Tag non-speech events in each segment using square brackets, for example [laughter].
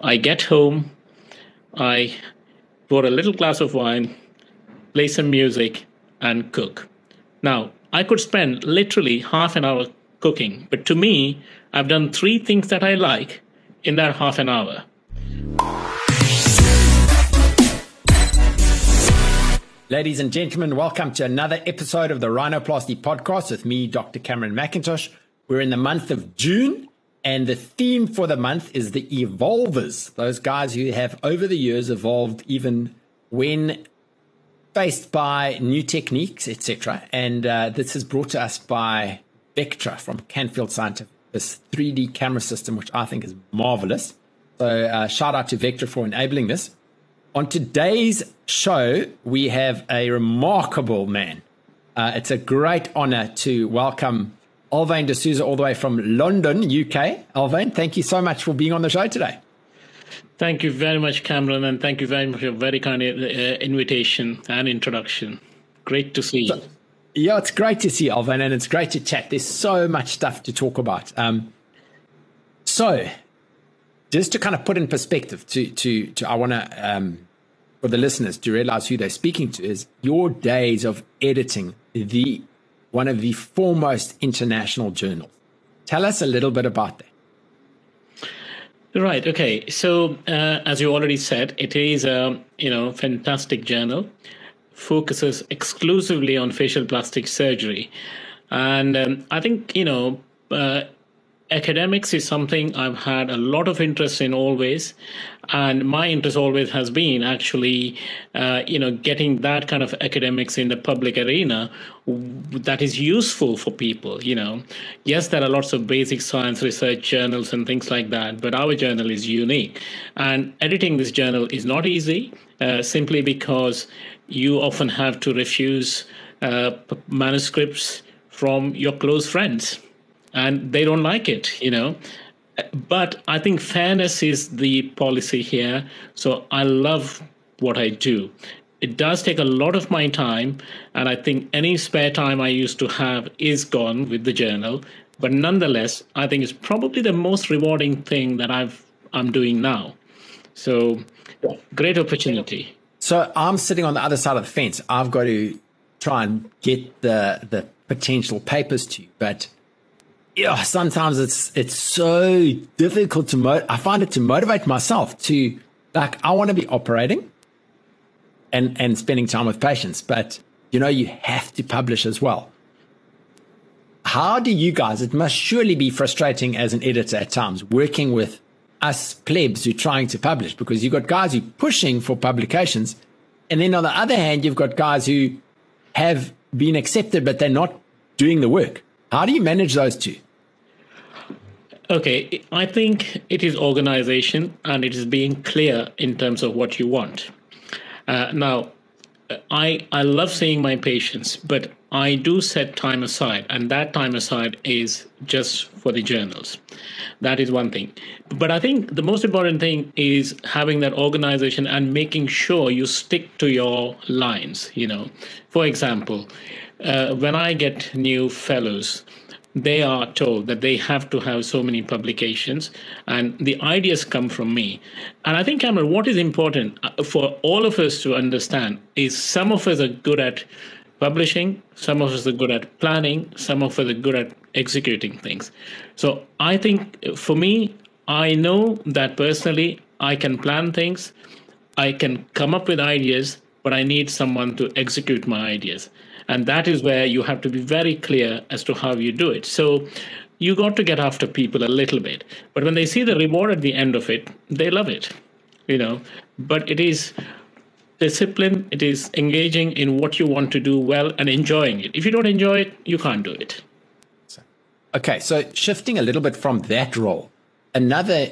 I get home, I pour a little glass of wine, play some music, and cook. Now, I could spend literally half an hour cooking, but to me, I've done three things that I like in that half an hour. Ladies and gentlemen, welcome to another episode of the Rhinoplasty podcast with me, Dr. Cameron McIntosh. We're in the month of June, and the theme for the month is the evolvers, those guys who have over the years evolved even when faced by new techniques, etc. And uh, this is brought to us by Vectra from Canfield Scientific, this 3D camera system, which I think is marvelous. So uh, shout out to Vectra for enabling this. On today's show, we have a remarkable man. Uh, it's a great honor to welcome Alwyn D'Souza all the way from London, UK. Alwyn, thank you so much for being on the show today. Thank you very much, Cameron, and thank you very much for your very kind uh, invitation and introduction. Great to see you. So, yeah, it's great to see you, Alvain, and it's great to chat. There's so much stuff to talk about. Um, so, just to kind of put in perspective, to to to, I want to um, for the listeners to realize who they're speaking to is your days of editing the one of the foremost international journals. Tell us a little bit about that. Right. Okay. So, uh, as you already said, it is a you know fantastic journal, focuses exclusively on facial plastic surgery, and um, I think you know uh, academics is something I've had a lot of interest in always, and my interest always has been actually, uh, you know, getting that kind of academics in the public arena that is useful for people. You know, yes, there are lots of basic science research journals and things like that, but our journal is unique, and editing this journal is not easy, uh, simply because you often have to refuse uh, manuscripts from your close friends and they don't like it, you know. But I think fairness is the policy here. So I love what I do. It does take a lot of my time, and I think any spare time I used to have is gone with the journal. But nonetheless, I think it's probably the most rewarding thing that I've I'm doing now. So great opportunity. So I'm sitting on the other side of the fence. I've got to try and get the the potential papers to you, but yeah, sometimes it's it's so difficult to mo- I find it to motivate myself to like I want to be operating and and spending time with patients, but you know you have to publish as well. How do you guys? It must surely be frustrating as an editor at times working with us plebs who are trying to publish because you've got guys who are pushing for publications, and then on the other hand you've got guys who have been accepted but they're not doing the work. How do you manage those two? Okay, I think it is organization and it is being clear in terms of what you want. Uh, now, I I love seeing my patients, but I do set time aside, and that time aside is just for the journals. That is one thing. But I think the most important thing is having that organization and making sure you stick to your lines. You know, for example, uh, when I get new fellows they are told that they have to have so many publications and the ideas come from me. And i think cameron what is important uh, for all of us to understand is some of us are good at publishing some of us are good at planning some of us are good at executing things. So i think for me i know that personally i can plan things i can come up with ideas but i need someone to execute my ideas and that is where you have to be very clear as to how you do it. So you got to get after people a little bit. But when they see the reward at the end of it, they love it. You know, but it is discipline, it is engaging in what you want to do well and enjoying it. If you don't enjoy it, you can't do it. Okay, so shifting a little bit from that role, another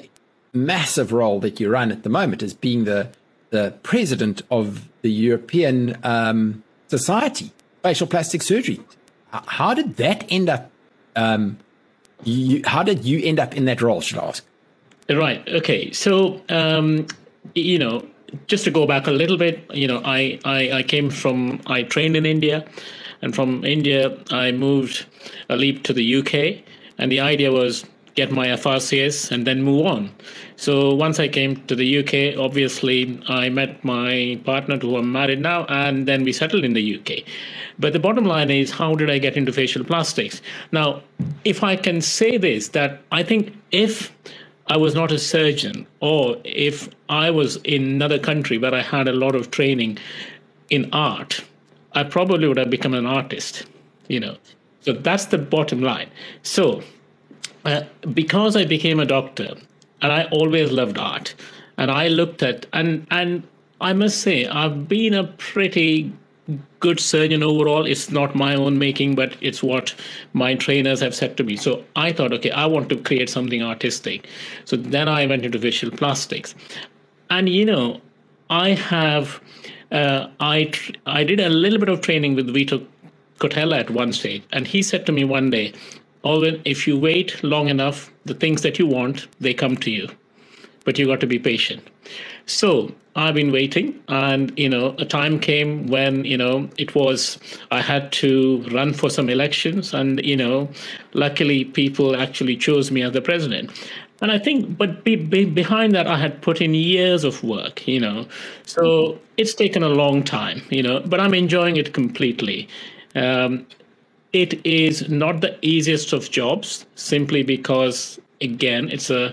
massive role that you run at the moment is being the the president of the European um, Society facial plastic surgery. How did that end up? Um, you, how did you end up in that role? Should I ask? Right. Okay. So um, you know, just to go back a little bit, you know, I, I I came from I trained in India, and from India I moved a leap to the UK, and the idea was get my FRCS, and then move on. So once I came to the UK, obviously I met my partner who I'm married now, and then we settled in the UK. But the bottom line is, how did I get into facial plastics? Now, if I can say this, that I think if I was not a surgeon, or if I was in another country where I had a lot of training in art, I probably would have become an artist, you know. So that's the bottom line. So, uh, because I became a doctor, and I always loved art, and I looked at and and I must say I've been a pretty good surgeon overall. It's not my own making, but it's what my trainers have said to me. So I thought, okay, I want to create something artistic. So then I went into facial plastics, and you know, I have, uh, I tr- I did a little bit of training with Vito Quatela at one stage, and he said to me one day, Alvin, if you wait long enough, the things that you want, they come to you. But you got to be patient. So I've been waiting, and you know, a time came when you know it was I had to run for some elections, and you know, luckily people actually chose me as the president. And I think, but be, be, behind that, I had put in years of work, you know. So it's taken a long time, you know, but I'm enjoying it completely. Um, it is not the easiest of jobs simply because, again, it's a,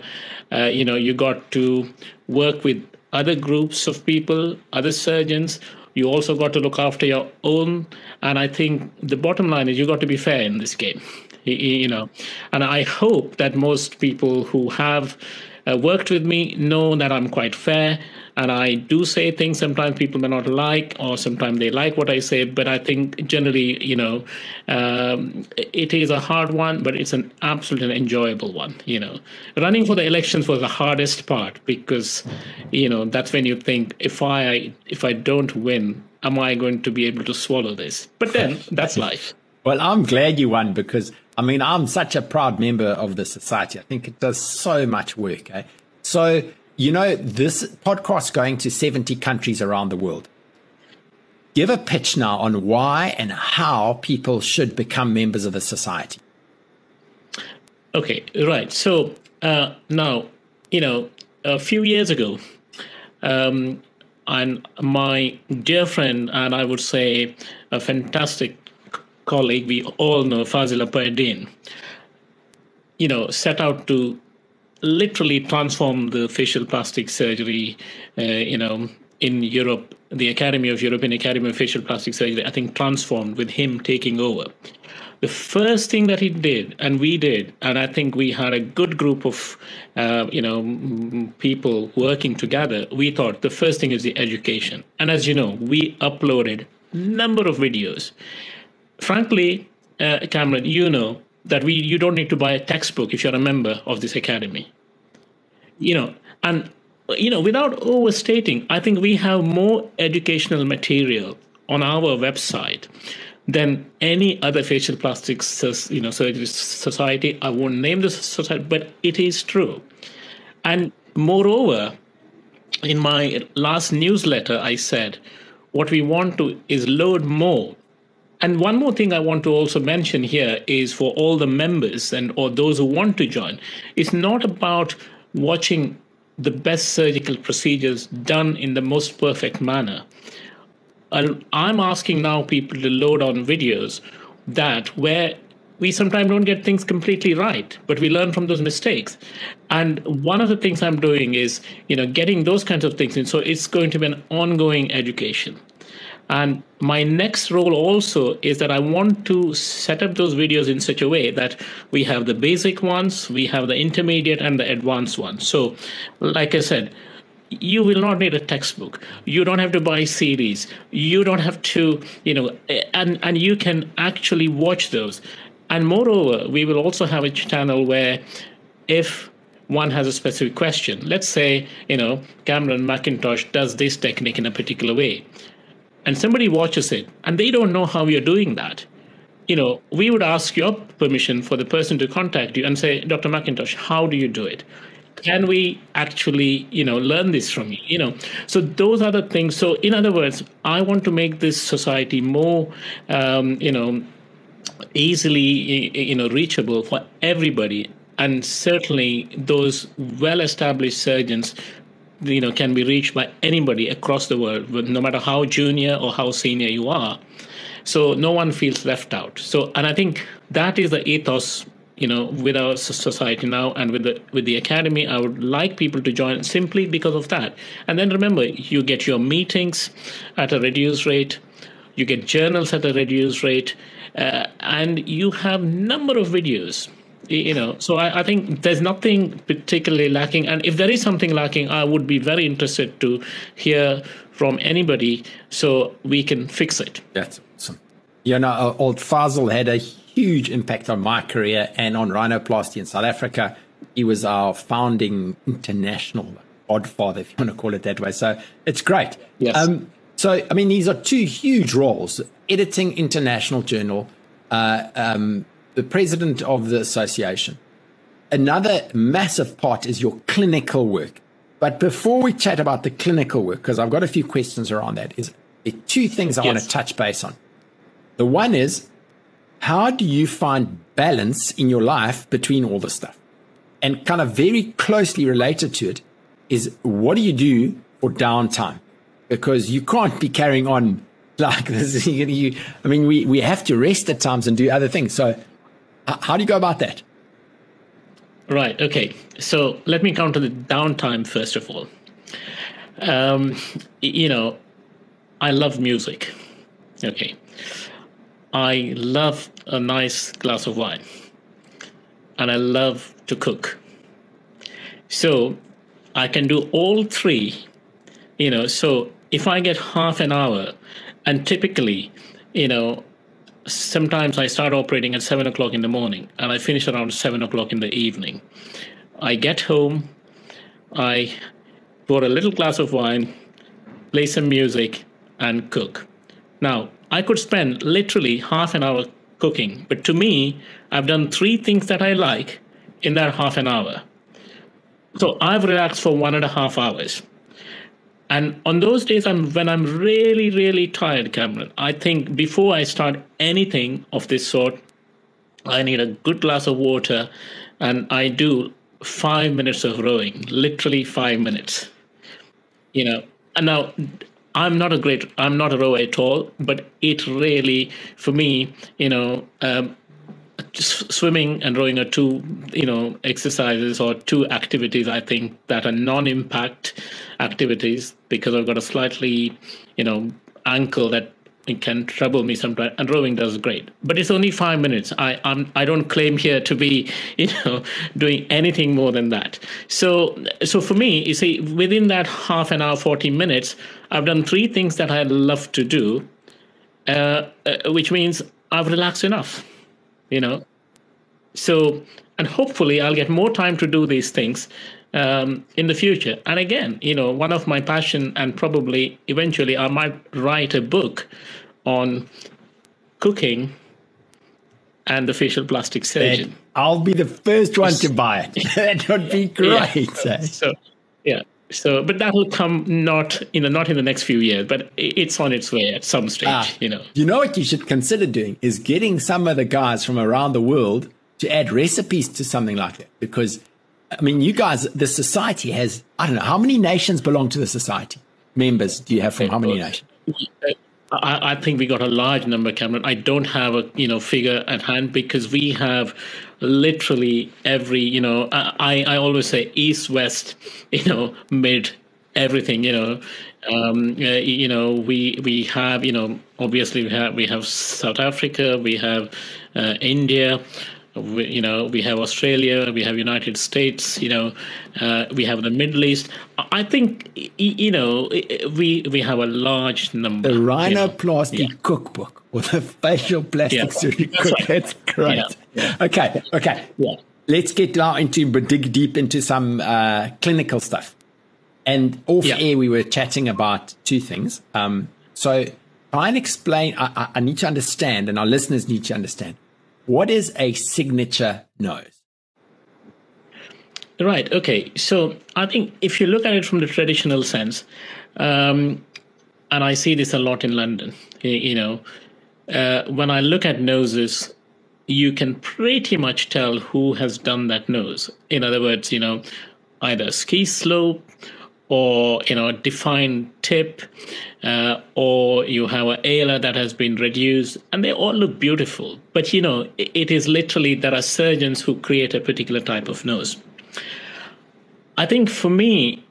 uh, you know, you got to work with other groups of people, other surgeons. You also got to look after your own. And I think the bottom line is you got to be fair in this game, you know. And I hope that most people who have uh, worked with me know that I'm quite fair and I do say things sometimes people may not like, or sometimes they like what I say. But I think generally, you know, um, it is a hard one, but it's an absolutely enjoyable one. You know, running for the elections was the hardest part because, you know, that's when you think if I if I don't win, am I going to be able to swallow this? But then [laughs] that's life. Well, I'm glad you won because I mean I'm such a proud member of the society. I think it does so much work. Eh? So you know, this podcast going to 70 countries around the world. Give a pitch now on why and how people should become members of the society. Okay, right. So uh, now, you know, a few years ago, um, and my dear friend, and I would say a fantastic colleague, we all know Fazil Apaydin, you know, set out to literally transformed the facial plastic surgery, uh, you know, in Europe, the Academy of European Academy of Facial Plastic Surgery, I think transformed with him taking over. The first thing that he did, and we did, and I think we had a good group of, uh, you know, people working together. We thought the first thing is the education, and as you know, we uploaded number of videos. Frankly, uh, Cameron, you know, that we you don't need to buy a textbook if you're a member of this academy. You know and you know without overstating i think we have more educational material on our website than any other facial plastics you know surgery society. I won't name the society but it is true. And moreover in my last newsletter i said what we want to is load more and one more thing I want to also mention here is for all the members and or those who want to join, it's not about watching the best surgical procedures done in the most perfect manner. I'm asking now people to load on videos that where we sometimes don't get things completely right, but we learn from those mistakes. And one of the things I'm doing is, you know, getting those kinds of things in. So it's going to be an ongoing education. And my next role also is that I want to set up those videos in such a way that we have the basic ones, we have the intermediate, and the advanced ones. So, like I said, you will not need a textbook. You don't have to buy CDs you don't have to you know and and you can actually watch those. And moreover we will also have a channel where if one has a specific question let's say you know cameron mcintosh does this technique in a particular way and somebody watches it and they don't know how you're doing that, you know, we would ask your permission for the person to contact you and say, Dr. McIntosh, how do you do it? Can we actually, you know, learn this from you? You know, so those are the things. So, in other words, I want to make this society more, um, you know, easily, you know, reachable for everybody and certainly those well-established surgeons you know can be reached by anybody across the world no matter how junior or how senior you are. So no one feels left out. So and i think that is the ethos you know with our society now and with the with the academy. I would like people to join simply because of that. And then remember you get your meetings at a reduced rate you get journals at a reduced rate uh, and you have number of videos you know. So I, I, think there's nothing particularly lacking. And if there is something lacking i would be very interested to hear from anybody so we can fix it. That's awesome. You know uh, old Fazil had a huge impact on my career and on rhinoplasty in south africa. He was our founding international godfather if you want to call it that way. So it's great. Yes. Um, so i mean these are two huge roles. Editing international journal uh, um, the president of the association. Another massive part is your clinical work. But before we chat about the clinical work, because I've got a few questions around that, is two things I yes. want to touch base on. The one is, how do you find balance in your life between all this stuff? And kind of very closely related to it is, what do you do for downtime? Because you can't be carrying on [laughs] like this. [laughs] You, I mean, we, we have to rest at times and do other things. So how do you go about that? Right. Okay. So let me come to the downtime first of all. Um, you know, I love music. Okay. I love a nice glass of wine. And I love to cook. So I can do all three, you know. So if I get half an hour, and typically, you know, sometimes I start operating at seven o'clock in the morning and I finish around seven o'clock in the evening. I get home, I pour a little glass of wine, play some music, and cook. Now, I could spend literally half an hour cooking, but to me, I've done three things that I like in that half an hour. So I've relaxed for one and a half hours. And on those days, I'm when I'm really, really tired, Cameron. I think before I start anything of this sort, I need a good glass of water, and I do five minutes of rowing, literally five minutes. You know, and now I'm not a great, I'm not a rower at all, but it really, for me, you know, um, swimming and rowing are two you know exercises or two activities i think that are non-impact activities because i've got a slightly you know ankle that can trouble me sometimes and rowing does great. But it's only five minutes. I I'm, i don't claim here to be [laughs] you know doing anything more than that. So so for me you see within that half an hour 40 minutes i've done three things that i love to do uh, uh, which means i've relaxed enough you know. So and hopefully i'll get more time to do these things um, in the future. And again you know one of my passion and probably eventually i might write a book on cooking and the facial plastic surgeon. I'll be the first one to [laughs] buy it. [laughs] That would be great. Yeah. so yeah so, but that will come not you know not in the next few years, but it's on its way at some stage. Ah, you know. You know what you should consider doing is getting some of the guys from around the world to add recipes to something like that, because I mean, you guys, the society has I don't know how many nations belong to the society. Members do you have from how many nations? I, I think we got a large number, Cameron. I don't have a you know figure at hand because we have literally every you know I I always say east west [laughs] you know mid everything you know. Um, uh, you know we we have you know obviously we have we have South Africa we have uh, India we, you know we have australia we have united states you know uh, we have the middle east i think you know we we have a large number the rhinoplasty you know. yeah. cookbook or the facial plastic yeah. surgery cook right. that's great yeah. yeah. okay okay yeah let's get now into but dig deep into some uh, clinical stuff and off air we were chatting about two things um, so try and explain I, I need to understand and our listeners need to understand what is a signature nose? Right. Okay. So I think if you look at it from the traditional sense, um, and I see this a lot in London, you know, uh, when I look at noses, you can pretty much tell who has done that nose. In other words, you know, either ski slope or you know a defined tip uh, or you have an ala that has been reduced and they all look beautiful. But you know it, it is literally there are surgeons who create a particular type of nose. I think for me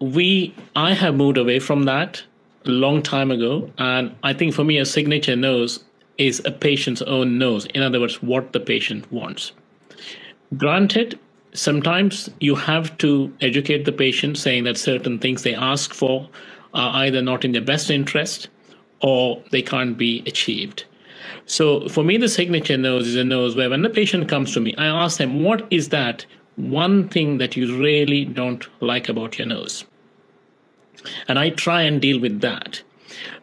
we i have moved away from that a long time ago and i think for me a signature nose is a patient's own nose. In other words what the patient wants. Granted sometimes you have to educate the patient saying that certain things they ask for are either not in their best interest or they can't be achieved. So for me, the signature nose is a nose where when the patient comes to me, I ask them, what is that one thing that you really don't like about your nose? And I try and deal with that.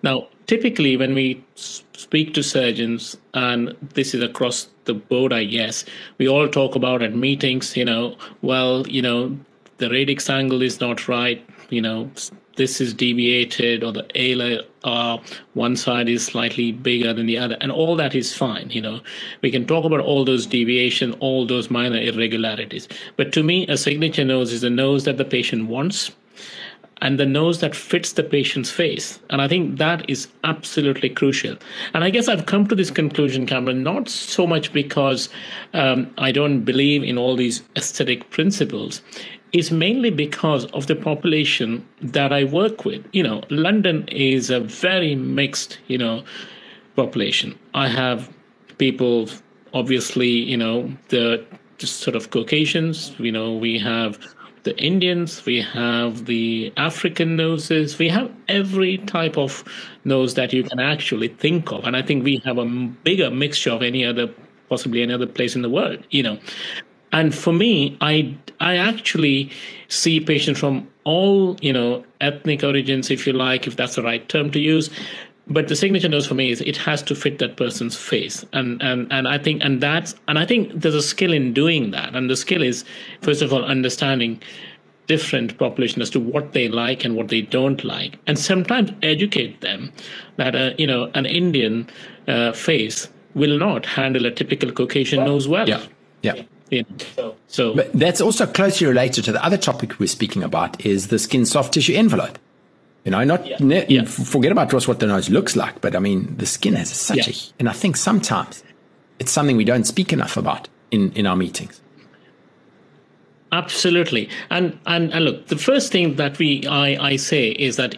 Now, typically, when we speak to surgeons, and this is across the board, I guess, we all talk about at meetings, you know, well, you know, the radix angle is not right, you know, this is deviated, or the ala uh, one side is slightly bigger than the other, and all that is fine. You know, we can talk about all those deviation, all those minor irregularities. But to me, a signature nose is a nose that the patient wants and the nose that fits the patient's face. And I think that is absolutely crucial. And I guess I've come to this conclusion, Cameron, not so much because um, I don't believe in all these aesthetic principles. It's mainly because of the population that I work with. You know, London is a very mixed, you know, population. I have people, obviously, you know, the just sort of Caucasians. You know, we have the Indians, we have the African noses, we have every type of nose that you can actually think of. And I think we have a bigger mixture of any other, possibly any other place in the world, you know. And for me, I, I actually see patients from all, you know, ethnic origins, if you like, if that's the right term to use, but the signature nose for me is it has to fit that person's face. And and and i think and that's and i think there's a skill in doing that. And the skill is first of all understanding different population as to what they like and what they don't like. And sometimes educate them that uh, you know an indian uh, face will not handle a typical caucasian nose well. yeah yeah. You know, so, so. But that's also closely related to the other topic we're speaking about is the skin soft tissue envelope you know, not yeah. Ne- yeah. forget about just what the nose looks like, but I mean, the skin has such yeah. a, and I think sometimes it's something we don't speak enough about in, in our meetings. Absolutely, and, and and look, the first thing that we I I say is that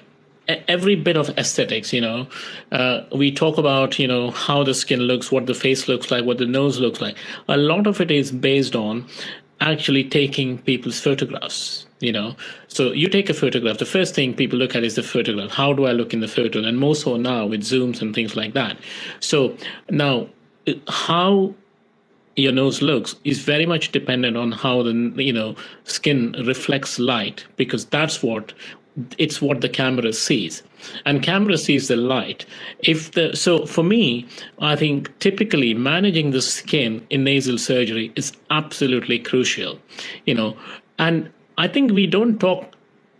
every bit of aesthetics you know uh, we talk about you know how the skin looks what the face looks like what the nose looks like a lot of it is based on actually taking people's photographs you know? So you take a photograph the first thing people look at is the photograph. How do i look in the photo? And more so now with zooms and things like that. So now how your nose looks is very much dependent on how the you know skin reflects light because that's what it's what the camera sees. And camera sees the light. If the so for me i think typically managing the skin in nasal surgery is absolutely crucial you know. And i think we don't talk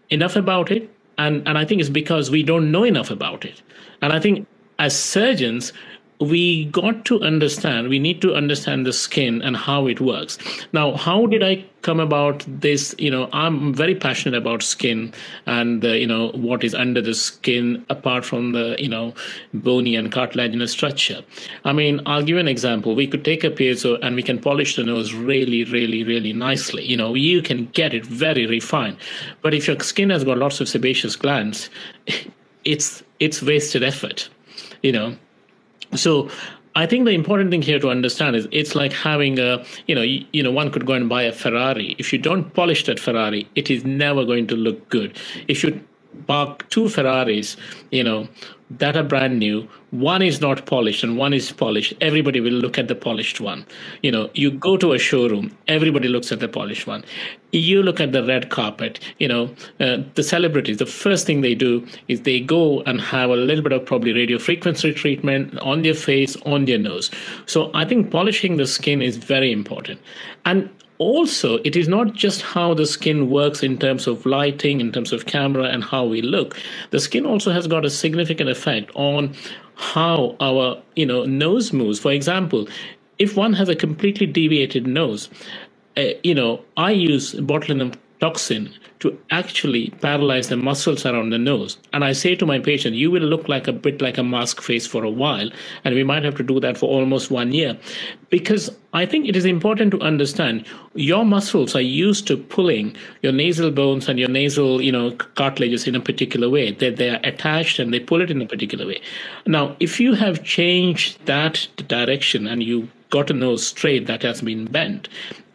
enough about it and and i think it's because we don't know enough about it. And i think as surgeons we got to understand we need to understand the skin and how it works. Now how did i come about this? You know i'm very passionate about skin and uh, you know what is under the skin apart from the you know bony and cartilaginous structure. I mean i'll give you an example. We could take a piezo and we can polish the nose really really really nicely. You know you can get it very refined. But if your skin has got lots of sebaceous glands [laughs] it's it's wasted effort you know so I think the important thing here to understand is it's like having a, you know, you, you, know, one could go and buy a Ferrari. If you don't polish that Ferrari, it is never going to look good. If you park two Ferraris, you know, that are brand new. One is not polished and one is polished. Everybody will look at the polished one. You know you go to a showroom everybody looks at the polished one. You look at the red carpet you know uh, the celebrities the first thing they do is they go and have a little bit of probably radio frequency treatment on their face on their nose. So i think polishing the skin is very important. And also it is not just how the skin works in terms of lighting in terms of camera and how we look. The skin also has got a significant effect on how our you know nose moves. For example if one has a completely deviated nose, uh, you know, I use botulinum toxin to actually paralyze the muscles around the nose. And I say to my patient, you will look like a bit like a mask face for a while, and we might have to do that for almost one year. Because I think it is important to understand your muscles are used to pulling your nasal bones and your nasal, you know, cartilages in a particular way. That they, they are attached and they pull it in a particular way. Now, if you have changed that direction and you got a nose straight that has been bent,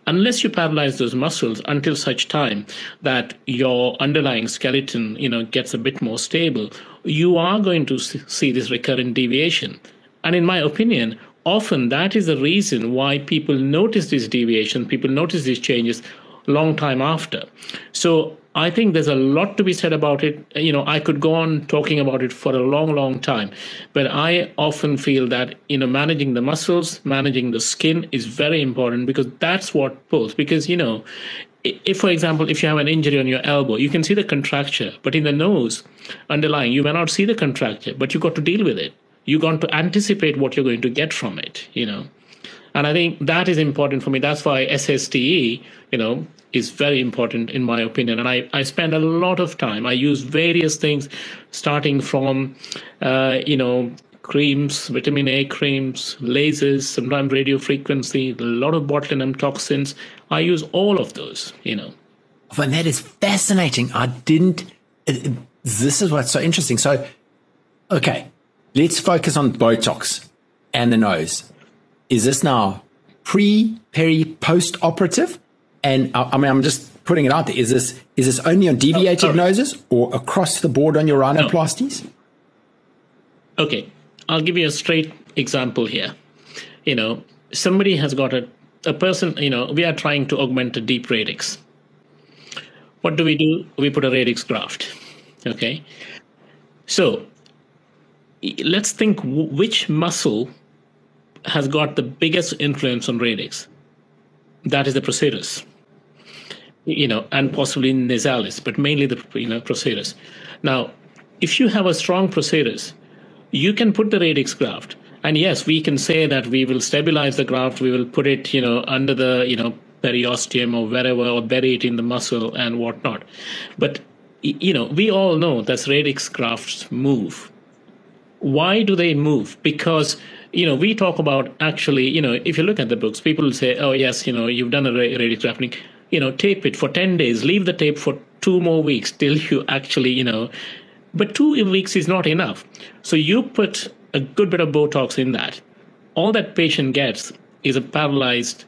unless you paralyze those muscles until such time that your underlying skeleton you know gets a bit more stable you are going to see this recurrent deviation. And in my opinion often that is the reason why people notice this deviation people notice these changes long time after. So I think there's a lot to be said about it. You know, I could go on talking about it for a long, long time, but I often feel that, you know, managing the muscles, managing the skin is very important because that's what pulls. Because, you know, if, for example, if you have an injury on your elbow, you can see the contracture, but in the nose, underlying, you may not see the contracture, but you got to deal with it. You got to anticipate what you're going to get from it, you know. And I think that is important for me. That's why SSTE, you know, is very important in my opinion. And I, I spend a lot of time. I use various things, starting from, uh, you know, creams, vitamin A creams, lasers, sometimes radio frequency, a lot of botulinum toxins. I use all of those, you know. And that is fascinating. I didn't. It, it, this is what's so interesting. So, okay, let's focus on Botox and the nose. Is this now pre, peri, post operative? And I, I mean, I'm just putting it out there. Is this is this only on deviated oh, noses or across the board on your rhinoplasties? No. Okay, I'll give you a straight example here. You know, somebody has got a a person. You know, we are trying to augment a deep radix. What do we do? We put a radix graft. Okay, so let's think which muscle has got the biggest influence on radix. That is the procerus you know, and possibly nasalis, but mainly the you know procerus. Now, if you have a strong procerus, you can put the radix graft, and yes, we can say that we will stabilize the graft, we will put it, you know, under the you know periosteum or wherever, or bury it in the muscle and whatnot. But you know, we all know that radix grafts move. Why do they move? Because you know, we talk about actually, you know, if you look at the books, people say, oh, yes, you know, you've done a grafting you know, tape it for 10 days, leave the tape for two more weeks till you actually, you know, but two weeks is not enough. So you put a good bit of Botox in that. All that patient gets is a paralyzed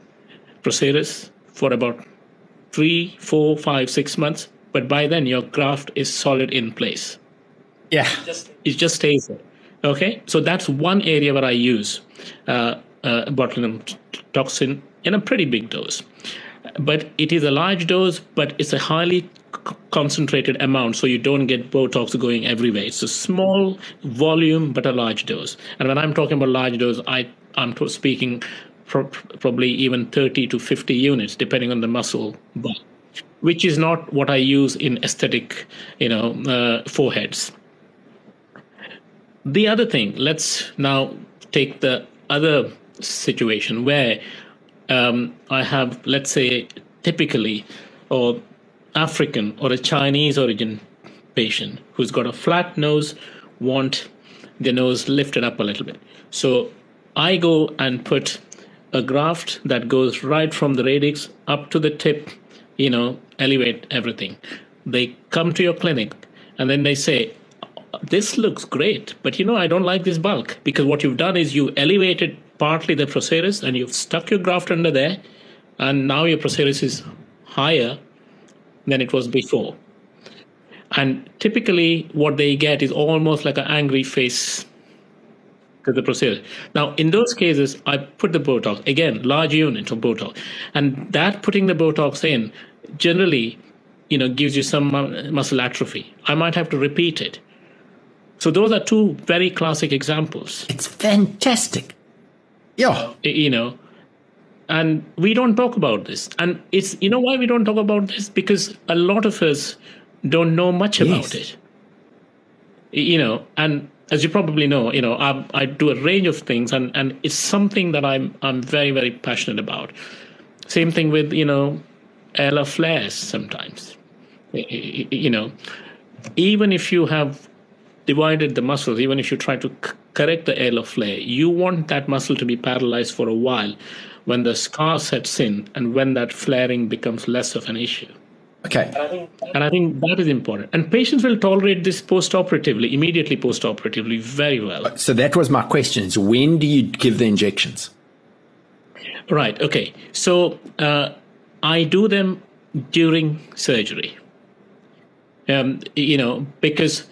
procerus for about three, four, five, six months. But by then, your graft is solid in place. Yeah. just It just stays there. Okay. So that's one area where I use uh, uh, botulinum toxin in a pretty big dose but it is a large dose, but it's a highly concentrated amount, so you don't get Botox going everywhere. It's a small volume, but a large dose. And when I'm talking about large dose, I I'm speaking pro- probably even 30 to 50 units, depending on the muscle bulk, which is not what I use in aesthetic, you know, uh, foreheads. The other thing, let's now take the other situation where um, I have, let's say, typically, or African or a Chinese origin patient who's got a flat nose, want the nose lifted up a little bit. So I go and put a graft that goes right from the radix up to the tip, you know, elevate everything. They come to your clinic and then they say, This looks great, but you know, I don't like this bulk because what you've done is you elevated partly the procerus and you've stuck your graft under there and now your procerus is higher than it was before. And typically what they get is almost like an angry face to the procerus. Now in those cases i put the botox again large unit of botox. And that putting the botox in generally you know gives you some muscle atrophy. I might have to repeat it so those are two very classic examples it's fantastic yeah. You know, and we don't talk about this. And it's, you know, why we don't talk about this? Because a lot of us don't know much yes. about it. You know, and as you probably know, you know, I, I do a range of things, and, and it's something that I'm I'm very very passionate about. Same thing with you know, ala flares sometimes. You know, even if you have divided the muscles, even if you try to c- correct the ala flare, you want that muscle to be paralyzed for a while when the scar sets in and when that flaring becomes less of an issue. Okay. And I think that is important. And patients will tolerate this post-operatively, immediately post-operatively, very well. So that was my question: is when do you give the injections? Right. Okay. So uh, I do them during surgery. Um, you know, because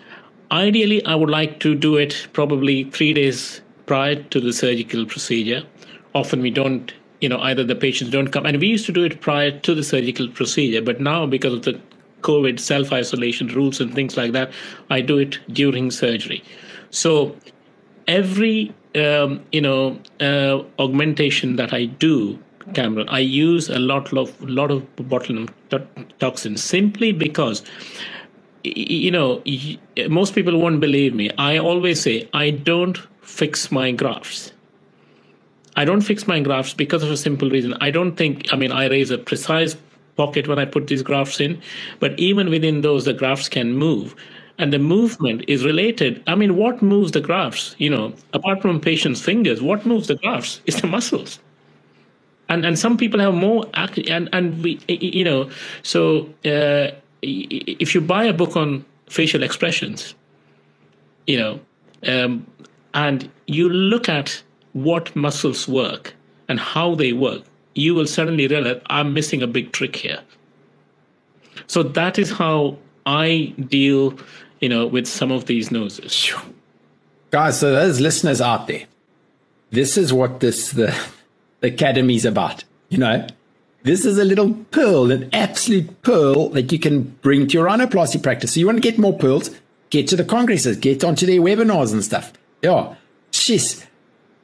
ideally I would like to do it probably three days prior to the surgical procedure. Often we don't you know either the patients don't come and we used to do it prior to the surgical procedure but now because of the covid self isolation rules and things like that i do it during surgery so every um, you know uh, augmentation that i do cameron i use a lot of lot of botulinum toxin simply because you know most people won't believe me i always say i don't fix my grafts I don't fix my grafts because of a simple reason. I don't think, I mean, I raise a precise pocket when I put these grafts in, but even within those, the grafts can move. And the movement is related. I mean, what moves the grafts? You know, apart from patient's fingers, what moves the grafts [laughs] is the muscles. And and some people have more and and we you know so uh, if you buy a book on facial expressions, you know, um, and you look at what muscles work and how they work, you will suddenly realize I'm missing a big trick here. So that is how I deal, you know, with some of these noses. Guys, so those listeners out there, this is what this the, the academy's about. You know, this is a little pearl, an absolute pearl that you can bring to your rhinoplasty practice. So you want to get more pearls, get to the congresses, get onto their webinars and stuff. Yeah, jeez.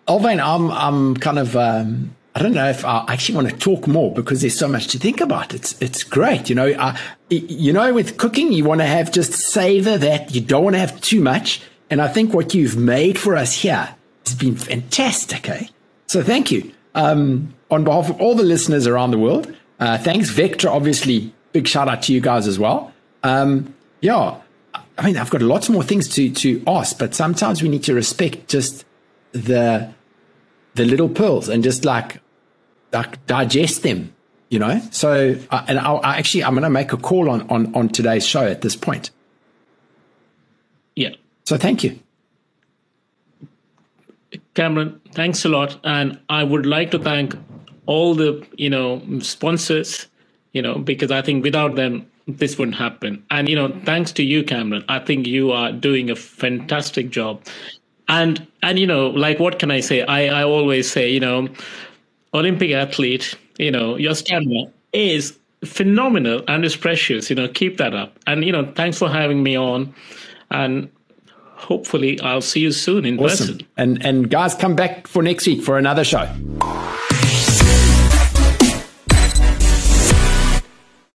Alwyn, I'm I'm kind of um, I don't know if I actually want to talk more because there's so much to think about. It's it's great, you know. Uh, you know, with cooking, you want to have just savor that. You don't want to have too much. And I think what you've made for us here has been fantastic. Eh? So thank you um, on behalf of all the listeners around the world. Uh, thanks, Vectra. Obviously, big shout out to you guys as well. Um, yeah, I mean, I've got lots more things to to ask, but sometimes we need to respect just the the little pearls and just like like digest them you know so uh, and I, I actually i'm going to make a call on, on on today's show at this point yeah so thank you cameron thanks a lot and i would like to thank all the you know sponsors you know because i think without them this wouldn't happen. And you know thanks to you cameron i think you are doing a fantastic job. And and you know like what can i say? I i always say you know olympic athlete you know your stamina is phenomenal and is precious you know keep that up. And you know thanks for having me on. And hopefully i'll see you soon in awesome. person and and guys come back for next week for another show